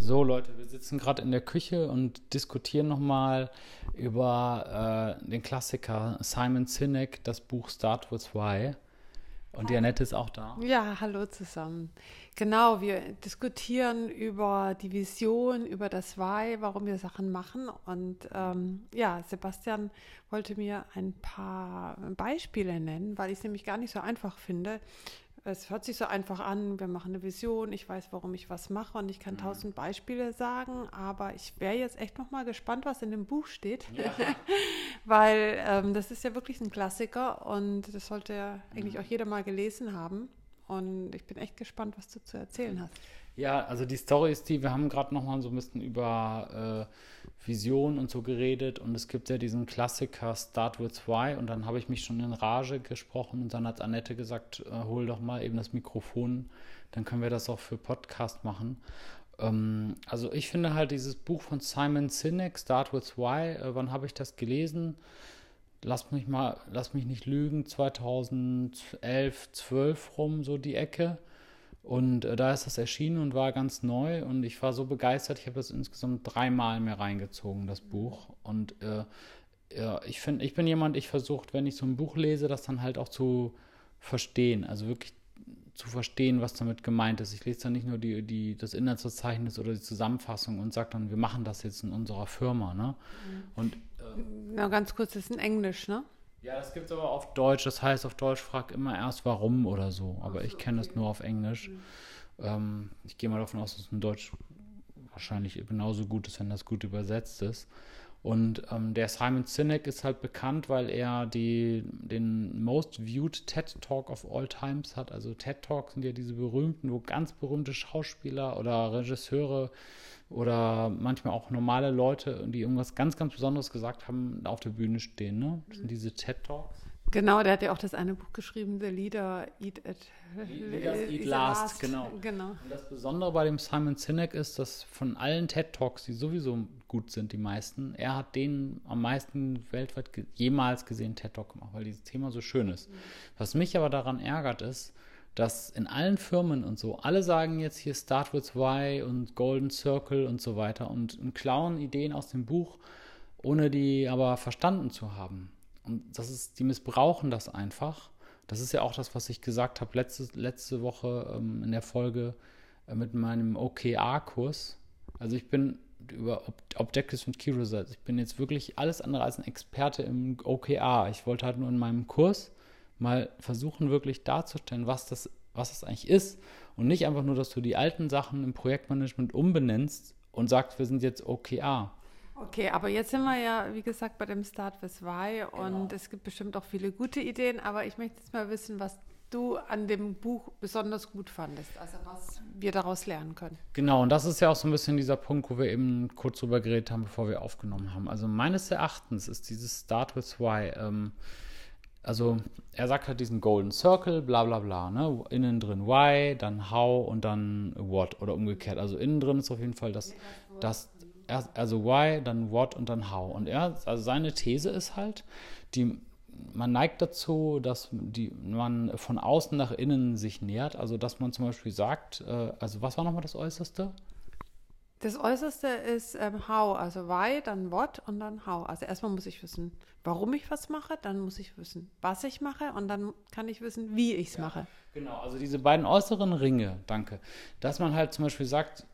So Leute, wir sitzen gerade in der Küche und diskutieren nochmal über äh, den Klassiker Simon Sinek, das Buch Start with Why. Und die Annette ist auch da. Ja, hallo zusammen. Genau, wir diskutieren über die Vision, über das Why, warum wir Sachen machen. Und ähm, ja, Sebastian wollte mir ein paar Beispiele nennen, weil ich es nämlich gar nicht so einfach finde, es hört sich so einfach an, wir machen eine Vision, ich weiß, warum ich was mache und ich kann mhm. tausend Beispiele sagen, aber ich wäre jetzt echt noch mal gespannt, was in dem Buch steht, ja. weil ähm, das ist ja wirklich ein Klassiker und das sollte ja eigentlich mhm. auch jeder mal gelesen haben und ich bin echt gespannt, was du zu erzählen hast. Ja, also die Story ist die, wir haben gerade noch mal so ein bisschen über äh, Vision und so geredet und es gibt ja diesen Klassiker Start with Why und dann habe ich mich schon in Rage gesprochen und dann hat Annette gesagt, äh, hol doch mal eben das Mikrofon, dann können wir das auch für Podcast machen. Ähm, also ich finde halt dieses Buch von Simon Sinek, Start with Why, äh, wann habe ich das gelesen? Lass mich mal, lass mich nicht lügen, 2011, 12 rum, so die Ecke. Und äh, da ist das erschienen und war ganz neu und ich war so begeistert. Ich habe das insgesamt dreimal mehr reingezogen, das Buch. Und äh, ja, ich finde, ich bin jemand, ich versuche, wenn ich so ein Buch lese, das dann halt auch zu verstehen. Also wirklich zu verstehen, was damit gemeint ist. Ich lese dann nicht nur die, die, das Inhaltsverzeichnis oder die Zusammenfassung und sage dann, wir machen das jetzt in unserer Firma. Ne? Mhm. Und, äh, Na, ganz kurz, das ist in Englisch, ne? Ja, das gibt es aber auf Deutsch. Das heißt, auf Deutsch fragt immer erst warum oder so. Aber so, ich kenne okay. das nur auf Englisch. Mhm. Ähm, ich gehe mal davon aus, dass es in Deutsch wahrscheinlich genauso gut ist, wenn das gut übersetzt ist. Und ähm, der Simon Sinek ist halt bekannt, weil er die, den most viewed TED Talk of all times hat. Also TED Talks sind ja diese berühmten, wo ganz berühmte Schauspieler oder Regisseure oder manchmal auch normale Leute, die irgendwas ganz, ganz Besonderes gesagt haben, auf der Bühne stehen. Ne? Das sind diese TED Talks. Genau, der hat ja auch das eine Buch geschrieben, The Leader Eat at Leaders Eat Last, last. Genau. genau. Und das Besondere bei dem Simon Sinek ist, dass von allen TED Talks, die sowieso gut sind, die meisten, er hat den am meisten weltweit ge jemals gesehen TED Talk gemacht, weil dieses Thema so schön ist. Mhm. Was mich aber daran ärgert ist, dass in allen Firmen und so, alle sagen jetzt hier Start with Why und Golden Circle und so weiter und, und klauen Ideen aus dem Buch, ohne die aber verstanden zu haben. Und das ist, die missbrauchen das einfach. Das ist ja auch das, was ich gesagt habe letzte, letzte Woche ähm, in der Folge äh, mit meinem OKR-Kurs. Also ich bin über Ob Objectives und Key Results. Ich bin jetzt wirklich alles andere als ein Experte im OKR. Ich wollte halt nur in meinem Kurs mal versuchen, wirklich darzustellen, was das, was das eigentlich ist. Und nicht einfach nur, dass du die alten Sachen im Projektmanagement umbenennst und sagst, wir sind jetzt OKR. Okay, aber jetzt sind wir ja, wie gesagt, bei dem Start with Why genau. und es gibt bestimmt auch viele gute Ideen, aber ich möchte jetzt mal wissen, was du an dem Buch besonders gut fandest, also was wir daraus lernen können. Genau, und das ist ja auch so ein bisschen dieser Punkt, wo wir eben kurz drüber geredet haben, bevor wir aufgenommen haben. Also meines Erachtens ist dieses Start with Why ähm, also er sagt halt diesen Golden Circle, bla bla bla, ne? Innen drin why, dann how und dann what oder umgekehrt. Also innen drin ist auf jeden Fall das, das also why, dann what und dann how. Und er, also seine These ist halt, die, man neigt dazu, dass die, man von außen nach innen sich nähert. Also dass man zum Beispiel sagt, äh, also was war nochmal das Äußerste? Das Äußerste ist ähm, how, also why, dann what und dann how. Also erstmal muss ich wissen, warum ich was mache, dann muss ich wissen, was ich mache und dann kann ich wissen, wie ich es ja, mache. Genau, also diese beiden äußeren Ringe, danke. Dass man halt zum Beispiel sagt,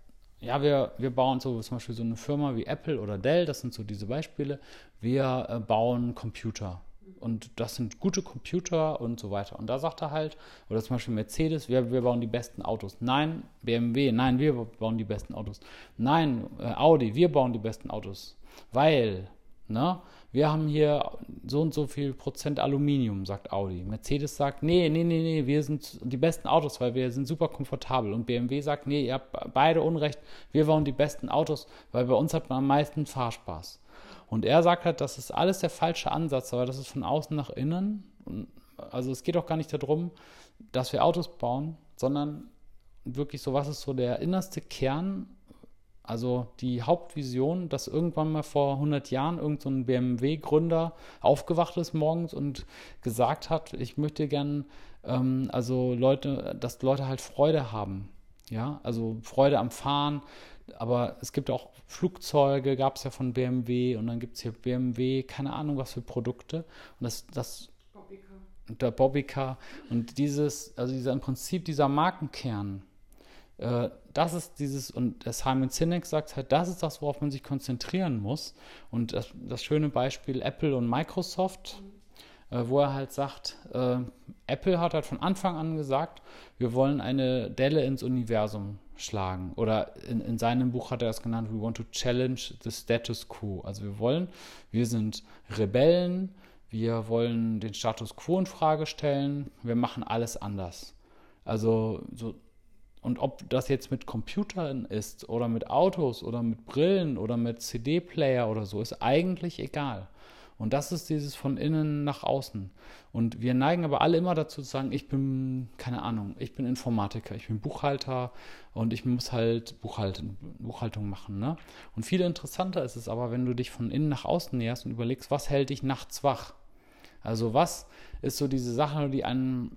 ja, wir, wir bauen so zum Beispiel so eine Firma wie Apple oder Dell, das sind so diese Beispiele. Wir äh, bauen Computer und das sind gute Computer und so weiter. Und da sagt er halt, oder zum Beispiel Mercedes, wir, wir bauen die besten Autos. Nein, BMW, nein, wir bauen die besten Autos. Nein, äh, Audi, wir bauen die besten Autos. Weil, ne, wir haben hier so und so viel Prozent Aluminium, sagt Audi. Mercedes sagt, nee, nee, nee, nee, wir sind die besten Autos, weil wir sind super komfortabel. Und BMW sagt, nee, ihr habt beide Unrecht, wir bauen die besten Autos, weil bei uns hat man am meisten Fahrspaß. Und er sagt halt, das ist alles der falsche Ansatz, aber das ist von außen nach innen. Also es geht auch gar nicht darum, dass wir Autos bauen, sondern wirklich so, was ist so der innerste Kern, also die Hauptvision, dass irgendwann mal vor 100 Jahren irgendein so BMW-Gründer aufgewacht ist morgens und gesagt hat, ich möchte gern, ähm, also Leute, dass Leute halt Freude haben. Ja, also Freude am Fahren, aber es gibt auch Flugzeuge, gab es ja von BMW und dann gibt es hier BMW, keine Ahnung was für Produkte. Und das, das Bobbycar. der Bobbycar und dieses, also dieser im Prinzip dieser Markenkern, äh, das ist dieses, und Simon Sinek sagt halt, das ist das, worauf man sich konzentrieren muss. Und das, das schöne Beispiel Apple und Microsoft. Äh, wo er halt sagt, äh, Apple hat halt von Anfang an gesagt, wir wollen eine Delle ins Universum schlagen. Oder in, in seinem Buch hat er es genannt, we want to challenge the status quo. Also wir wollen, wir sind Rebellen, wir wollen den Status quo in Frage stellen, wir machen alles anders. Also so und ob das jetzt mit Computern ist oder mit Autos oder mit Brillen oder mit CD-Player oder so, ist eigentlich egal. Und das ist dieses von innen nach außen. Und wir neigen aber alle immer dazu zu sagen, ich bin, keine Ahnung, ich bin Informatiker, ich bin Buchhalter und ich muss halt Buchhaltung, Buchhaltung machen. Ne? Und viel interessanter ist es aber, wenn du dich von innen nach außen näherst und überlegst, was hält dich nachts wach? Also was ist so diese Sache, die einen,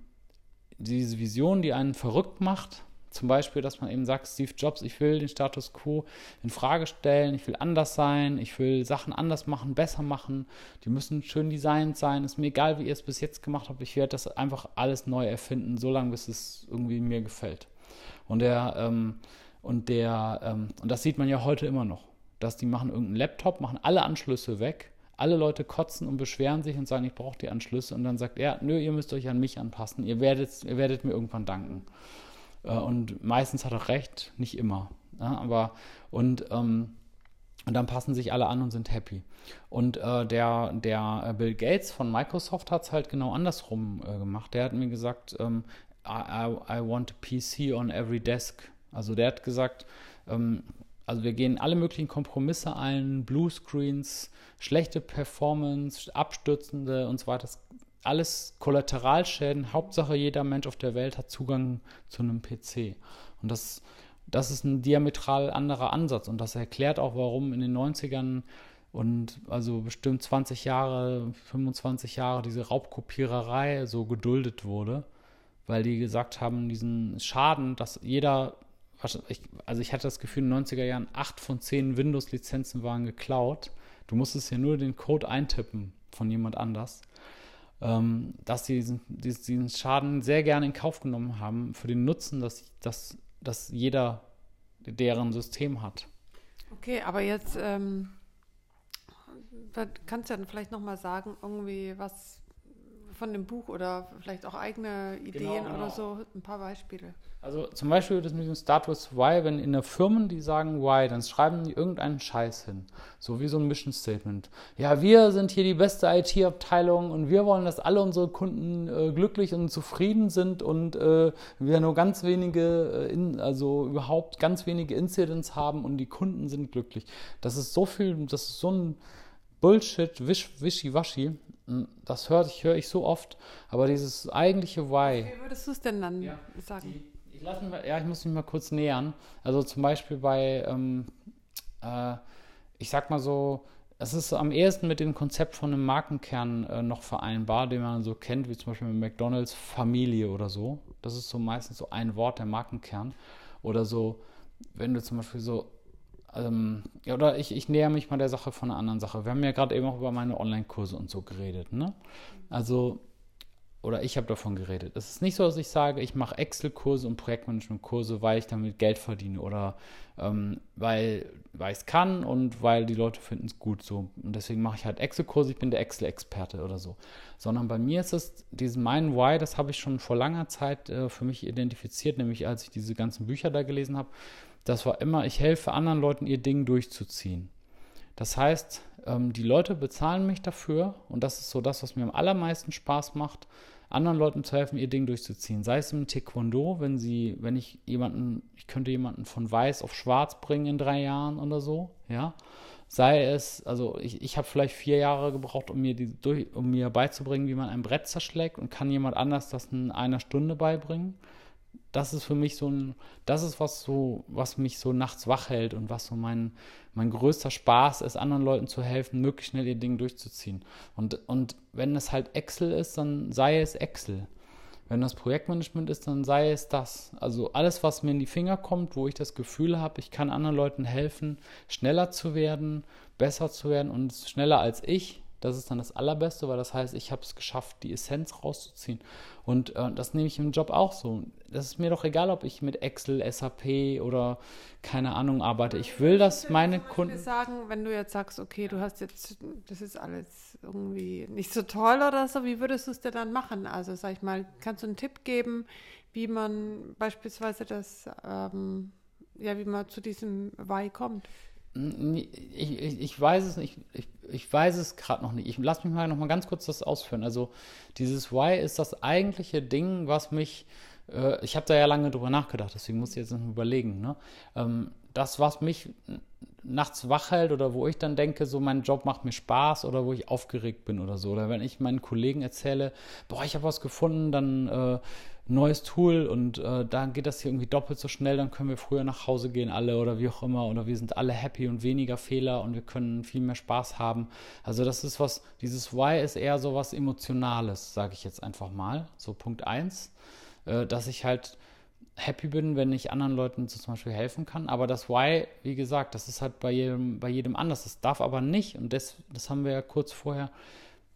diese Vision, die einen verrückt macht, zum Beispiel, dass man eben sagt, Steve Jobs, ich will den Status quo in Frage stellen, ich will anders sein, ich will Sachen anders machen, besser machen, die müssen schön designt sein, ist mir egal, wie ihr es bis jetzt gemacht habt, ich werde das einfach alles neu erfinden, solange bis es irgendwie mir gefällt. Und der, ähm, und der, ähm, und das sieht man ja heute immer noch, dass die machen irgendeinen Laptop, machen alle Anschlüsse weg, alle Leute kotzen und beschweren sich und sagen, ich brauche die Anschlüsse. Und dann sagt er, nö, ihr müsst euch an mich anpassen, ihr werdet, ihr werdet mir irgendwann danken. Äh, und meistens hat er recht, nicht immer. Ja, aber und, ähm, und dann passen sich alle an und sind happy. Und äh, der, der äh, Bill Gates von Microsoft hat es halt genau andersrum äh, gemacht. Der hat mir gesagt, ähm, I, I, want a PC on every desk. Also der hat gesagt, ähm, also wir gehen alle möglichen Kompromisse ein, Bluescreens, schlechte Performance, abstürzende und so weiter. Das alles Kollateralschäden. Hauptsache, jeder Mensch auf der Welt hat Zugang zu einem PC. Und das, das ist ein diametral anderer Ansatz. Und das erklärt auch, warum in den 90ern und also bestimmt 20 Jahre, 25 Jahre diese Raubkopiererei so geduldet wurde, weil die gesagt haben, diesen Schaden, dass jeder, also ich hatte das Gefühl, in den 90er Jahren, acht von zehn Windows-Lizenzen waren geklaut. Du musstest ja nur den Code eintippen von jemand anders ähm, dass sie diesen, diesen Schaden sehr gerne in Kauf genommen haben für den Nutzen, dass, dass, dass jeder deren System hat. Okay, aber jetzt ähm, kannst du ja vielleicht nochmal sagen, irgendwie was von dem Buch oder vielleicht auch eigene Ideen genau, genau. oder so, ein paar Beispiele. Also zum Beispiel das mit dem with Why, wenn in der Firmen die sagen Why, dann schreiben die irgendeinen Scheiß hin. So wie so ein Mission Statement. Ja, wir sind hier die beste IT-Abteilung und wir wollen, dass alle unsere Kunden äh, glücklich und zufrieden sind und äh, wir nur ganz wenige, äh, in, also überhaupt ganz wenige Incidents haben und die Kunden sind glücklich. Das ist so viel, das ist so ein Bullshit, wisch, wischiwaschi. Hm, das höre ich, hör ich so oft, aber dieses eigentliche Why. Wie würdest du es denn dann ja, sagen? Ich lasse mich mal, ja, ich muss mich mal kurz nähern. Also zum Beispiel bei, ähm, äh, ich sag mal so, es ist am ehesten mit dem Konzept von einem Markenkern äh, noch vereinbar, den man so kennt, wie zum Beispiel mit McDonalds Familie oder so. Das ist so meistens so ein Wort, der Markenkern. Oder so, wenn du zum Beispiel so, ähm, oder ich, ich näher mich mal der Sache von einer anderen Sache. Wir haben ja gerade eben auch über meine Online-Kurse und so geredet. Ne? Also oder ich habe davon geredet. Es ist nicht so, dass ich sage, ich mache Excel-Kurse und Projektmanagement-Kurse, weil ich damit Geld verdiene oder ähm, weil, weil ich es kann und weil die Leute finden es gut so. Und deswegen mache ich halt Excel-Kurse, ich bin der Excel-Experte oder so. Sondern bei mir ist es, diesen mein Why, das habe ich schon vor langer Zeit äh, für mich identifiziert, nämlich als ich diese ganzen Bücher da gelesen habe. Das war immer, ich helfe anderen Leuten, ihr Ding durchzuziehen. Das heißt, ähm, die Leute bezahlen mich dafür und das ist so das, was mir am allermeisten Spaß macht, anderen Leuten zu helfen, ihr Ding durchzuziehen. Sei es im Taekwondo, wenn sie, wenn ich jemanden, ich könnte jemanden von weiß auf schwarz bringen in drei Jahren oder so, ja. Sei es, also ich, ich habe vielleicht vier Jahre gebraucht, um mir, die, um mir beizubringen, wie man ein Brett zerschlägt und kann jemand anders das in einer Stunde beibringen das ist für mich so ein, das ist was so, was mich so nachts wach hält und was so mein, mein größter Spaß ist, anderen Leuten zu helfen, möglichst schnell ihr Ding durchzuziehen. Und, und wenn es halt Excel ist, dann sei es Excel. Wenn das Projektmanagement ist, dann sei es das. Also alles, was mir in die Finger kommt, wo ich das Gefühl habe, ich kann anderen Leuten helfen, schneller zu werden, besser zu werden und schneller als ich, das ist dann das Allerbeste, weil das heißt, ich habe es geschafft, die Essenz rauszuziehen. Und äh, das nehme ich im Job auch so. Das ist mir doch egal, ob ich mit Excel, SAP oder keine Ahnung arbeite. Ich will, dass meine Kunden. Ich sagen, wenn du jetzt sagst, okay, du hast jetzt, das ist alles irgendwie nicht so toll oder so, wie würdest du es dir dann machen? Also, sag ich mal, kannst du einen Tipp geben, wie man beispielsweise das, ähm, ja, wie man zu diesem Why kommt? Ich, ich, ich, weiß es nicht, ich, ich weiß es gerade noch nicht. Ich lass mich mal noch mal ganz kurz das ausführen. Also dieses Why ist das eigentliche Ding, was mich, äh, ich habe da ja lange drüber nachgedacht, deswegen muss ich jetzt noch überlegen. Ne? Ähm, das, was mich nachts wach hält oder wo ich dann denke, so mein Job macht mir Spaß oder wo ich aufgeregt bin oder so. Oder wenn ich meinen Kollegen erzähle, boah, ich habe was gefunden, dann äh, neues Tool und äh, dann geht das hier irgendwie doppelt so schnell, dann können wir früher nach Hause gehen alle oder wie auch immer oder wir sind alle happy und weniger Fehler und wir können viel mehr Spaß haben. Also das ist was, dieses Why ist eher so was Emotionales, sage ich jetzt einfach mal. So Punkt 1, äh, dass ich halt happy bin, wenn ich anderen Leuten so zum Beispiel helfen kann. Aber das Why, wie gesagt, das ist halt bei jedem, bei jedem anders. Das darf aber nicht, und das, das haben wir ja kurz vorher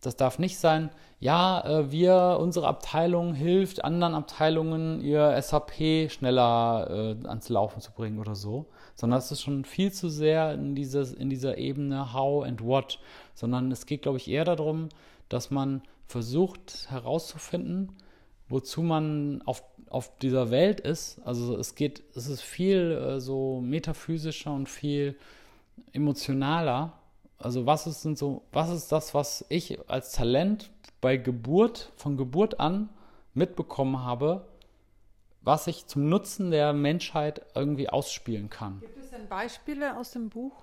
das darf nicht sein, ja, äh, wir, unsere Abteilung hilft anderen Abteilungen, ihr SAP schneller äh, ans Laufen zu bringen oder so. Sondern es ist schon viel zu sehr in, dieses, in dieser Ebene How and What. Sondern es geht, glaube ich, eher darum, dass man versucht herauszufinden, wozu man auf, auf dieser Welt ist. Also es geht, es ist viel äh, so metaphysischer und viel emotionaler also was ist denn so, was ist das, was ich als Talent bei Geburt, von Geburt an mitbekommen habe, was ich zum Nutzen der Menschheit irgendwie ausspielen kann? Gibt es denn Beispiele aus dem Buch?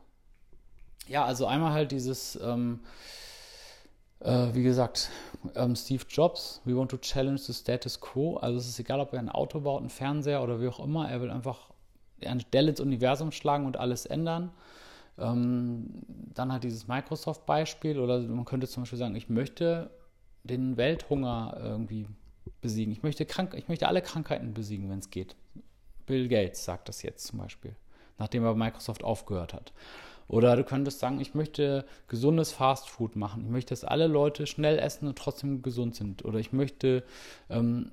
Ja, also einmal halt dieses, ähm, äh, wie gesagt, ähm, Steve Jobs, we want to challenge the status quo. Also es ist egal, ob er ein Auto baut, ein Fernseher oder wie auch immer, er will einfach eine Stelle ins Universum schlagen und alles ändern. Ähm, dann halt dieses Microsoft-Beispiel oder man könnte zum Beispiel sagen, ich möchte den Welthunger irgendwie besiegen. Ich möchte, krank, ich möchte alle Krankheiten besiegen, wenn es geht. Bill Gates sagt das jetzt zum Beispiel, nachdem er Microsoft aufgehört hat. Oder du könntest sagen, ich möchte gesundes Fastfood machen. Ich möchte, dass alle Leute schnell essen und trotzdem gesund sind. Oder ich möchte ähm,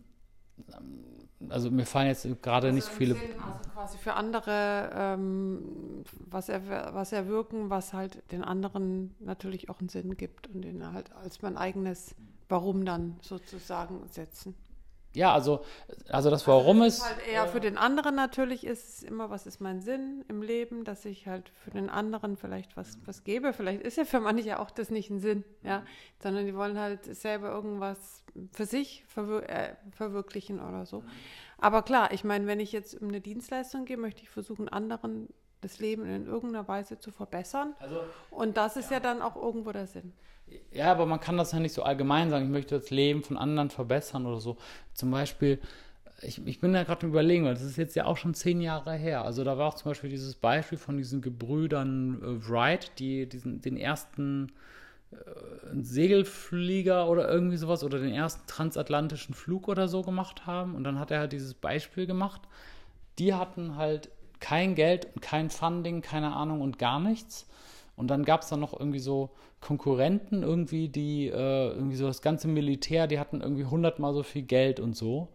also mir fallen jetzt gerade also nicht viele. Sinn, also quasi für andere ähm, was, er, was erwirken, was halt den anderen natürlich auch einen Sinn gibt und den halt als mein eigenes Warum dann sozusagen setzen. Ja, also, also das Warum also, ist. Halt eher für den anderen natürlich ist es immer, was ist mein Sinn im Leben, dass ich halt für den anderen vielleicht was, was gebe. Vielleicht ist ja für manche auch das nicht ein Sinn, ja, sondern die wollen halt selber irgendwas für sich verwir äh, verwirklichen oder so. Aber klar, ich meine, wenn ich jetzt um eine Dienstleistung gehe, möchte ich versuchen, anderen das Leben in irgendeiner Weise zu verbessern. Also, Und das ist ja. ja dann auch irgendwo der Sinn. Ja, aber man kann das ja nicht so allgemein sagen, ich möchte das Leben von anderen verbessern oder so. Zum Beispiel, ich, ich bin da gerade überlegen, weil das ist jetzt ja auch schon zehn Jahre her. Also da war auch zum Beispiel dieses Beispiel von diesen Gebrüdern äh, Wright, die diesen, den ersten einen Segelflieger oder irgendwie sowas oder den ersten transatlantischen Flug oder so gemacht haben. Und dann hat er halt dieses Beispiel gemacht. Die hatten halt kein Geld und kein Funding, keine Ahnung und gar nichts. Und dann gab es dann noch irgendwie so Konkurrenten, irgendwie, die, äh, irgendwie so das ganze Militär, die hatten irgendwie hundertmal so viel Geld und so.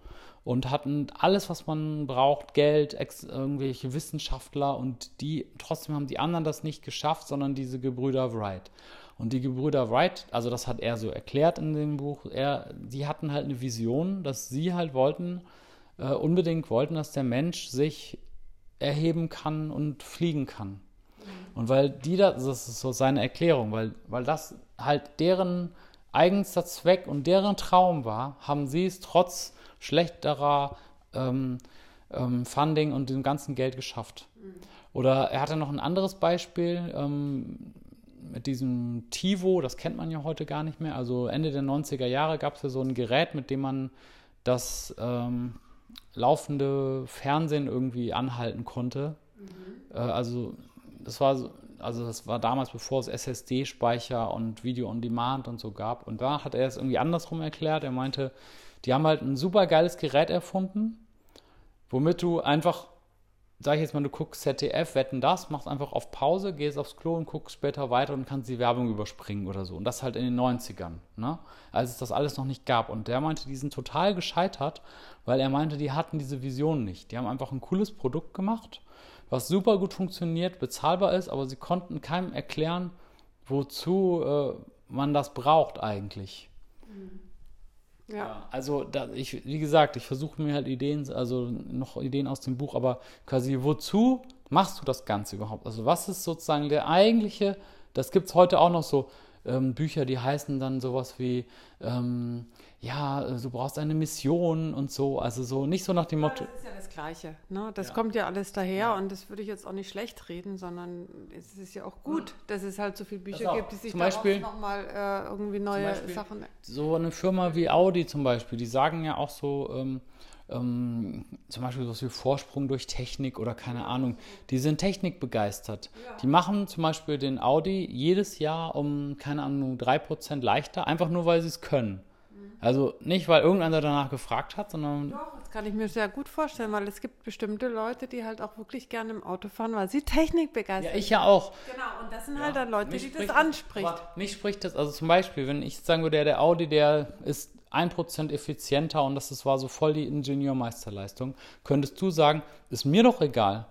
Und hatten alles, was man braucht, Geld, irgendwelche Wissenschaftler und die, trotzdem haben die anderen das nicht geschafft, sondern diese Gebrüder Wright. Und die Gebrüder Wright, also das hat er so erklärt in dem Buch, er, die hatten halt eine Vision, dass sie halt wollten, äh, unbedingt wollten, dass der Mensch sich erheben kann und fliegen kann. Und weil die da, das ist so seine Erklärung, weil, weil das halt deren eigenster Zweck und deren Traum war, haben sie es trotz schlechterer ähm, ähm, Funding und dem ganzen Geld geschafft. Oder er hatte noch ein anderes Beispiel, ähm, mit diesem TiVo, das kennt man ja heute gar nicht mehr. Also Ende der 90er Jahre gab es ja so ein Gerät, mit dem man das ähm, laufende Fernsehen irgendwie anhalten konnte. Mhm. Äh, also das war also das war damals, bevor es SSD-Speicher und Video on Demand und so gab. Und da hat er es irgendwie andersrum erklärt. Er meinte, Die haben halt ein super geiles Gerät erfunden, womit du einfach, sag ich jetzt mal, du guckst ZDF, wetten das, machst einfach auf Pause, gehst aufs Klo und guckst später weiter und kannst die Werbung überspringen oder so. Und das halt in den 90ern, ne? als es das alles noch nicht gab. Und der meinte, die sind total gescheitert, weil er meinte, die hatten diese Vision nicht. Die haben einfach ein cooles Produkt gemacht, was super gut funktioniert, bezahlbar ist, aber sie konnten keinem erklären, wozu äh, man das braucht eigentlich. Ja. ja. also da, ich, wie gesagt, ich versuche mir halt Ideen, also noch Ideen aus dem Buch, aber quasi wozu machst du das Ganze überhaupt? Also was ist sozusagen der eigentliche, das gibt es heute auch noch so, ähm, Bücher, die heißen dann sowas wie, ähm, ja, du brauchst eine Mission und so. Also so nicht so nach dem Motto. das ist ja das Gleiche. Ne? Das ja. kommt ja alles daher ja. und das würde ich jetzt auch nicht schlecht reden, sondern es ist ja auch gut, dass es halt so viele Bücher gibt, die sich Beispiel nochmal äh, irgendwie neue Sachen. So eine Firma wie Audi zum Beispiel, die sagen ja auch so, ähm, ähm, zum Beispiel so wie Vorsprung durch Technik oder keine Ahnung, die sind technikbegeistert. Ja. Die machen zum Beispiel den Audi jedes Jahr um, keine Ahnung, 3% leichter, einfach nur weil sie es können. Mhm. Also nicht, weil irgendeiner danach gefragt hat, sondern. Doch, das kann ich mir sehr gut vorstellen, weil es gibt bestimmte Leute, die halt auch wirklich gerne im Auto fahren, weil sie Technik begeistert sind. Ja, ich ja auch. Genau, und das sind ja. halt dann Leute, die das anspricht. Mich spricht das, also zum Beispiel, wenn ich sagen würde, der Audi, der ist 1% effizienter und das war so voll die Ingenieurmeisterleistung, könntest du sagen, ist mir doch egal.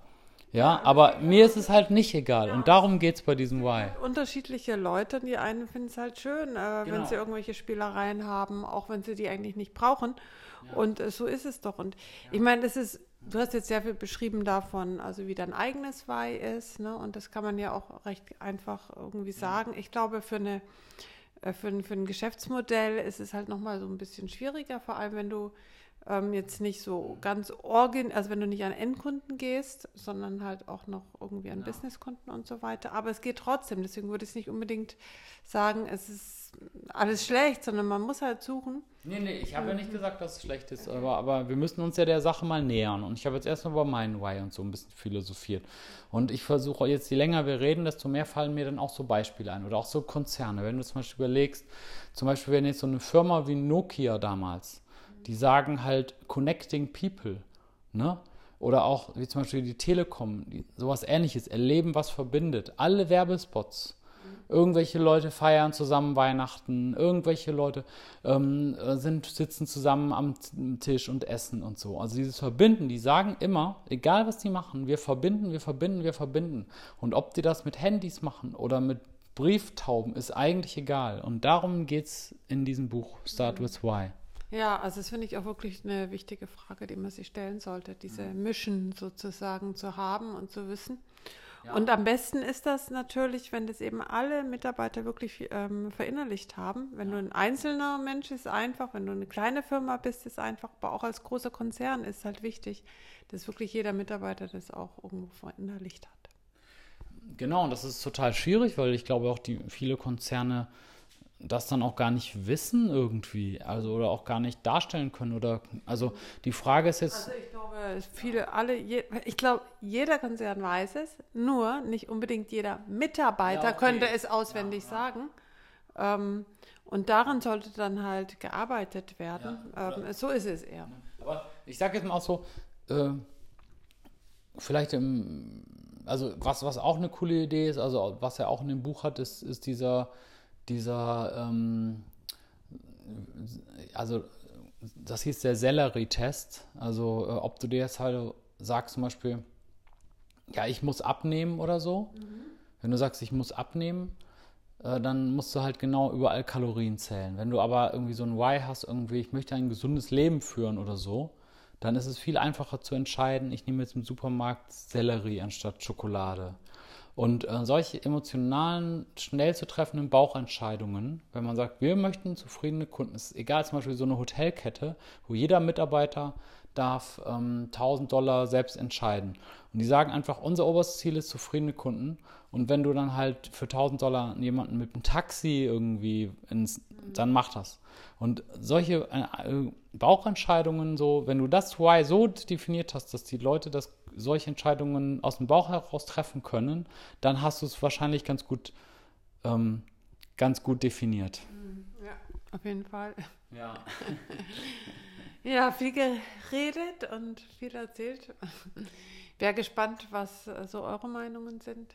Ja, aber mir ist es halt nicht egal. Und darum geht es bei diesem Why. Unterschiedliche Leute, die einen finden es halt schön, äh, genau. wenn sie irgendwelche Spielereien haben, auch wenn sie die eigentlich nicht brauchen. Ja. Und äh, so ist es doch. Und ja. ich meine, das ist, du hast jetzt sehr viel beschrieben davon, also wie dein eigenes Why ist, ne? Und das kann man ja auch recht einfach irgendwie sagen. Ich glaube, für eine für, ein, für ein Geschäftsmodell ist es halt nochmal so ein bisschen schwieriger, vor allem wenn du ähm, jetzt nicht so ganz organ, also wenn du nicht an Endkunden gehst, sondern halt auch noch irgendwie an ja. Businesskunden und so weiter. Aber es geht trotzdem. Deswegen würde ich nicht unbedingt sagen, es ist alles schlecht, sondern man muss halt suchen. Nee, nee, ich habe ja nicht gesagt, dass es schlecht ist, aber, aber wir müssen uns ja der Sache mal nähern. Und ich habe jetzt erstmal über meinen Why und so ein bisschen philosophiert. Und ich versuche jetzt, je länger wir reden, desto mehr fallen mir dann auch so Beispiele ein oder auch so Konzerne. Wenn du zum Beispiel überlegst, zum Beispiel, wenn jetzt so eine Firma wie Nokia damals, die sagen halt Connecting People, ne? Oder auch wie zum Beispiel die Telekom, die, sowas ähnliches, erleben, was verbindet. Alle Werbespots. Irgendwelche Leute feiern zusammen Weihnachten, irgendwelche Leute ähm, sind, sitzen zusammen am Tisch und essen und so. Also dieses Verbinden, die sagen immer, egal was die machen, wir verbinden, wir verbinden, wir verbinden. Und ob die das mit Handys machen oder mit Brieftauben, ist eigentlich egal. Und darum geht es in diesem Buch Start with Why. Ja, also das finde ich auch wirklich eine wichtige Frage, die man sich stellen sollte, diese mhm. Mischen sozusagen zu haben und zu wissen. Ja. Und am besten ist das natürlich, wenn das eben alle Mitarbeiter wirklich ähm, verinnerlicht haben. Wenn ja. du ein einzelner Mensch ist einfach, wenn du eine kleine Firma bist, ist einfach, aber auch als großer Konzern ist halt wichtig, dass wirklich jeder Mitarbeiter das auch irgendwo verinnerlicht hat. Genau, und das ist total schwierig, weil ich glaube auch die viele Konzerne das dann auch gar nicht wissen irgendwie, also oder auch gar nicht darstellen können oder also die Frage ist jetzt. Also ich glaube, viele, alle, je, ich glaube, jeder Konzern weiß es, nur nicht unbedingt jeder Mitarbeiter ja, okay. könnte es auswendig ja, ja. sagen. Ähm, und daran sollte dann halt gearbeitet werden. Ähm, so ist es eher. Aber ich sage jetzt mal auch so, äh, vielleicht im, also was, was auch eine coole Idee ist, also was er auch in dem Buch hat, ist, ist dieser dieser, ähm, also das hieß der Sellerie-Test. Also äh, ob du dir jetzt halt sagst zum Beispiel, ja, ich muss abnehmen oder so. Mhm. Wenn du sagst, ich muss abnehmen, äh, dann musst du halt genau überall Kalorien zählen. Wenn du aber irgendwie so ein Why hast, irgendwie, ich möchte ein gesundes Leben führen oder so, dann ist es viel einfacher zu entscheiden, ich nehme jetzt im Supermarkt Sellerie anstatt Schokolade. Und äh, solche emotionalen, schnell zu treffenden Bauchentscheidungen, wenn man sagt, wir möchten zufriedene Kunden, ist egal, zum Beispiel so eine Hotelkette, wo jeder Mitarbeiter darf ähm, 1000 Dollar selbst entscheiden. Und die sagen einfach, unser oberstes Ziel ist zufriedene Kunden. Und wenn du dann halt für 1000 Dollar jemanden mit einem Taxi irgendwie ins, dann mach das. Und solche äh, Bauchentscheidungen so, wenn du das Why so definiert hast, dass die Leute das solche Entscheidungen aus dem Bauch heraus treffen können, dann hast du es wahrscheinlich ganz gut, ähm, ganz gut definiert. Ja, auf jeden Fall. Ja. Ja, viel geredet und viel erzählt. Wäre gespannt, was äh, so eure Meinungen sind.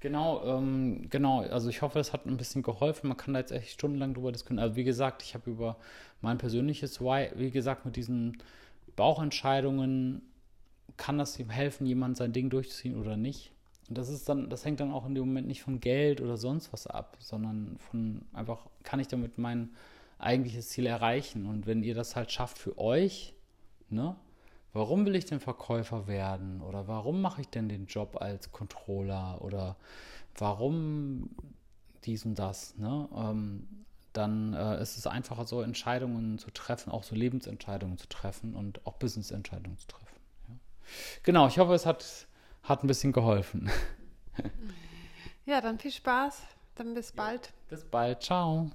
Genau, ähm, genau. Also ich hoffe, es hat ein bisschen geholfen. Man kann da jetzt echt stundenlang drüber diskutieren. Also wie gesagt, ich habe über mein persönliches Why, wie gesagt, mit diesen Bauchentscheidungen kann das ihm helfen, jemand sein Ding durchzuziehen oder nicht. Und das ist dann, das hängt dann auch in dem Moment nicht von Geld oder sonst was ab, sondern von einfach, kann ich damit mein eigentliches Ziel erreichen? Und wenn ihr das halt schafft für euch, ne? Warum will ich denn Verkäufer werden? Oder warum mache ich denn den Job als Controller? Oder warum dies und das? Ne? Ähm, dann äh, ist es einfacher, so Entscheidungen zu treffen, auch so Lebensentscheidungen zu treffen und auch Businessentscheidungen zu treffen. Ja. Genau, ich hoffe, es hat, hat ein bisschen geholfen. Ja, dann viel Spaß. Dann bis bald. Bis bald. Ciao.